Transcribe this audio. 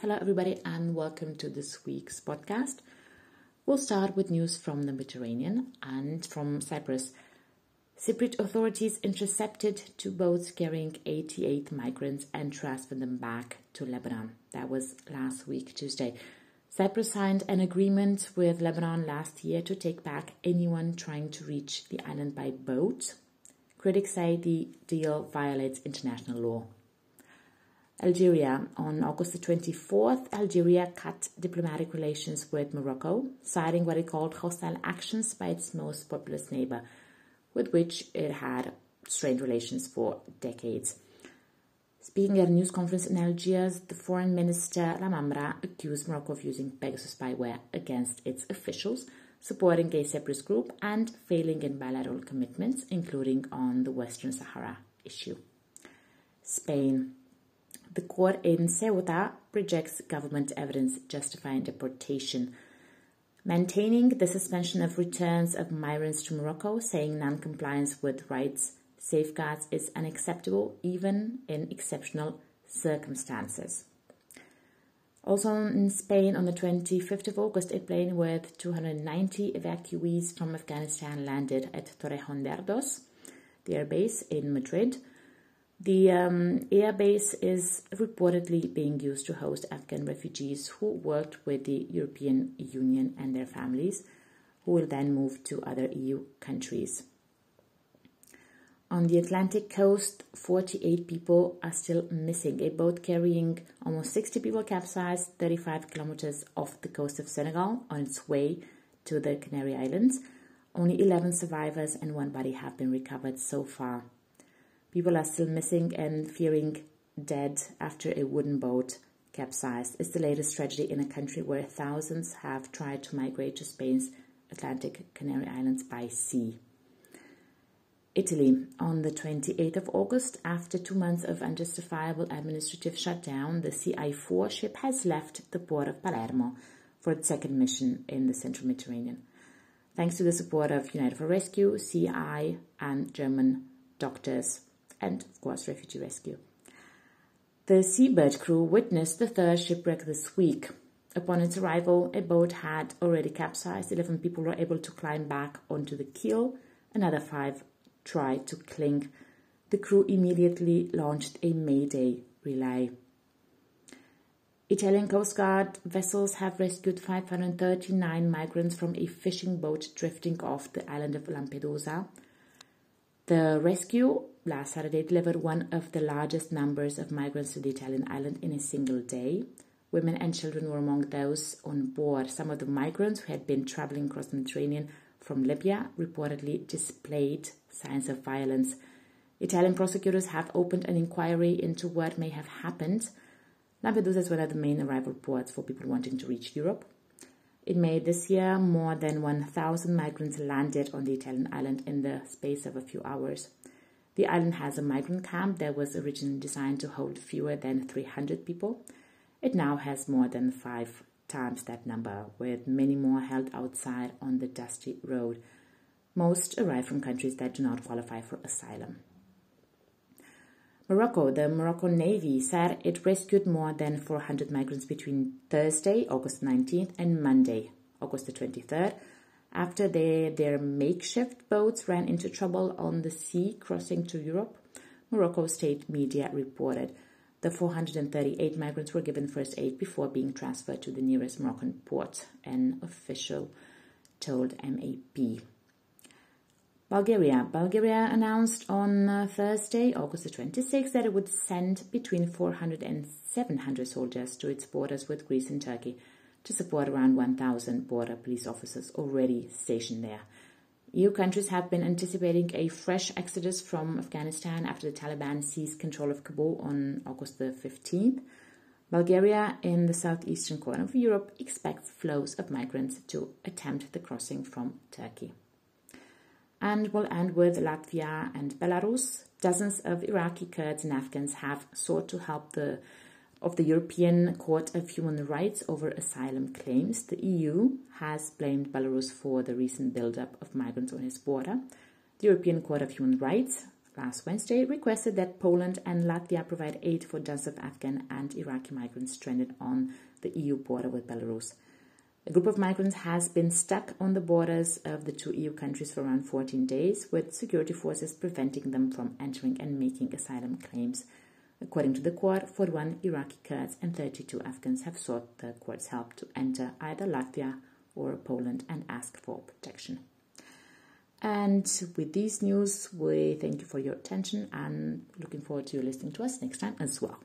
Hello, everybody, and welcome to this week's podcast. We'll start with news from the Mediterranean and from Cyprus. Cypriot authorities intercepted two boats carrying 88 migrants and transferred them back to Lebanon. That was last week, Tuesday. Cyprus signed an agreement with Lebanon last year to take back anyone trying to reach the island by boat. Critics say the deal violates international law. Algeria. On August the 24th, Algeria cut diplomatic relations with Morocco, citing what it called hostile actions by its most populous neighbor, with which it had strained relations for decades. Speaking at a news conference in Algiers, the foreign minister Lamamra accused Morocco of using Pegasus spyware against its officials, supporting a separatist group, and failing in bilateral commitments, including on the Western Sahara issue. Spain. The court in Ceuta rejects government evidence justifying deportation, maintaining the suspension of returns of migrants to Morocco, saying non-compliance with rights safeguards is unacceptable even in exceptional circumstances. Also in Spain, on the 25th of August, a plane with 290 evacuees from Afghanistan landed at Torrejón de Ardoz, the airbase in Madrid, the um, airbase is reportedly being used to host Afghan refugees who worked with the European Union and their families, who will then move to other EU countries. On the Atlantic coast, 48 people are still missing. A boat carrying almost 60 people capsized 35 kilometers off the coast of Senegal on its way to the Canary Islands. Only 11 survivors and one body have been recovered so far. People are still missing and fearing dead after a wooden boat capsized. It's the latest tragedy in a country where thousands have tried to migrate to Spain's Atlantic Canary Islands by sea. Italy, on the 28th of August, after two months of unjustifiable administrative shutdown, the Sea-Eye 4 ship has left the port of Palermo for its second mission in the central Mediterranean. Thanks to the support of United for Rescue, Sea-Eye, and German doctors and, of course, refugee rescue. The Seabird crew witnessed the third shipwreck this week. Upon its arrival, a boat had already capsized. 11 people were able to climb back onto the keel. Another five tried to cling. The crew immediately launched a mayday relay. Italian Coast Guard vessels have rescued 539 migrants from a fishing boat drifting off the island of Lampedusa. The rescue last Saturday delivered one of the largest numbers of migrants to the Italian island in a single day. Women and children were among those on board. Some of the migrants who had been traveling across the Mediterranean from Libya reportedly displayed signs of violence. Italian prosecutors have opened an inquiry into what may have happened. Lampedusa is one of the main arrival ports for people wanting to reach Europe. In May this year, more than 1,000 migrants landed on the Italian island in the space of a few hours. The island has a migrant camp that was originally designed to hold fewer than 300 people. It now has more than five times that number, with many more held outside on the dusty road. Most arrive from countries that do not qualify for asylum. Morocco, the Moroccan Navy said it rescued more than 400 migrants between Thursday, August 19th, and Monday, August the 23rd, after they, their makeshift boats ran into trouble on the sea crossing to Europe. Morocco state media reported the 438 migrants were given first aid before being transferred to the nearest Moroccan port, an official told MAP. Bulgaria. Bulgaria announced on uh, Thursday, August the 26th, that it would send between 400 and 700 soldiers to its borders with Greece and Turkey to support around 1,000 border police officers already stationed there. EU countries have been anticipating a fresh exodus from Afghanistan after the Taliban seized control of Kabul on August the 15th. Bulgaria, in the southeastern corner of Europe, expects flows of migrants to attempt the crossing from Turkey. And we'll end with Latvia and Belarus. Dozens of Iraqi Kurds and Afghans have sought to help the of the European Court of Human Rights over asylum claims. The EU has blamed Belarus for the recent buildup of migrants on its border. The European Court of Human Rights last Wednesday requested that Poland and Latvia provide aid for dozens of Afghan and Iraqi migrants stranded on the EU border with Belarus. A group of migrants has been stuck on the borders of the two EU countries for around 14 days, with security forces preventing them from entering and making asylum claims. According to the court, 41 Iraqi Kurds and 32 Afghans have sought the court's help to enter either Latvia or Poland and ask for protection. And with these news, we thank you for your attention and looking forward to you listening to us next time as well.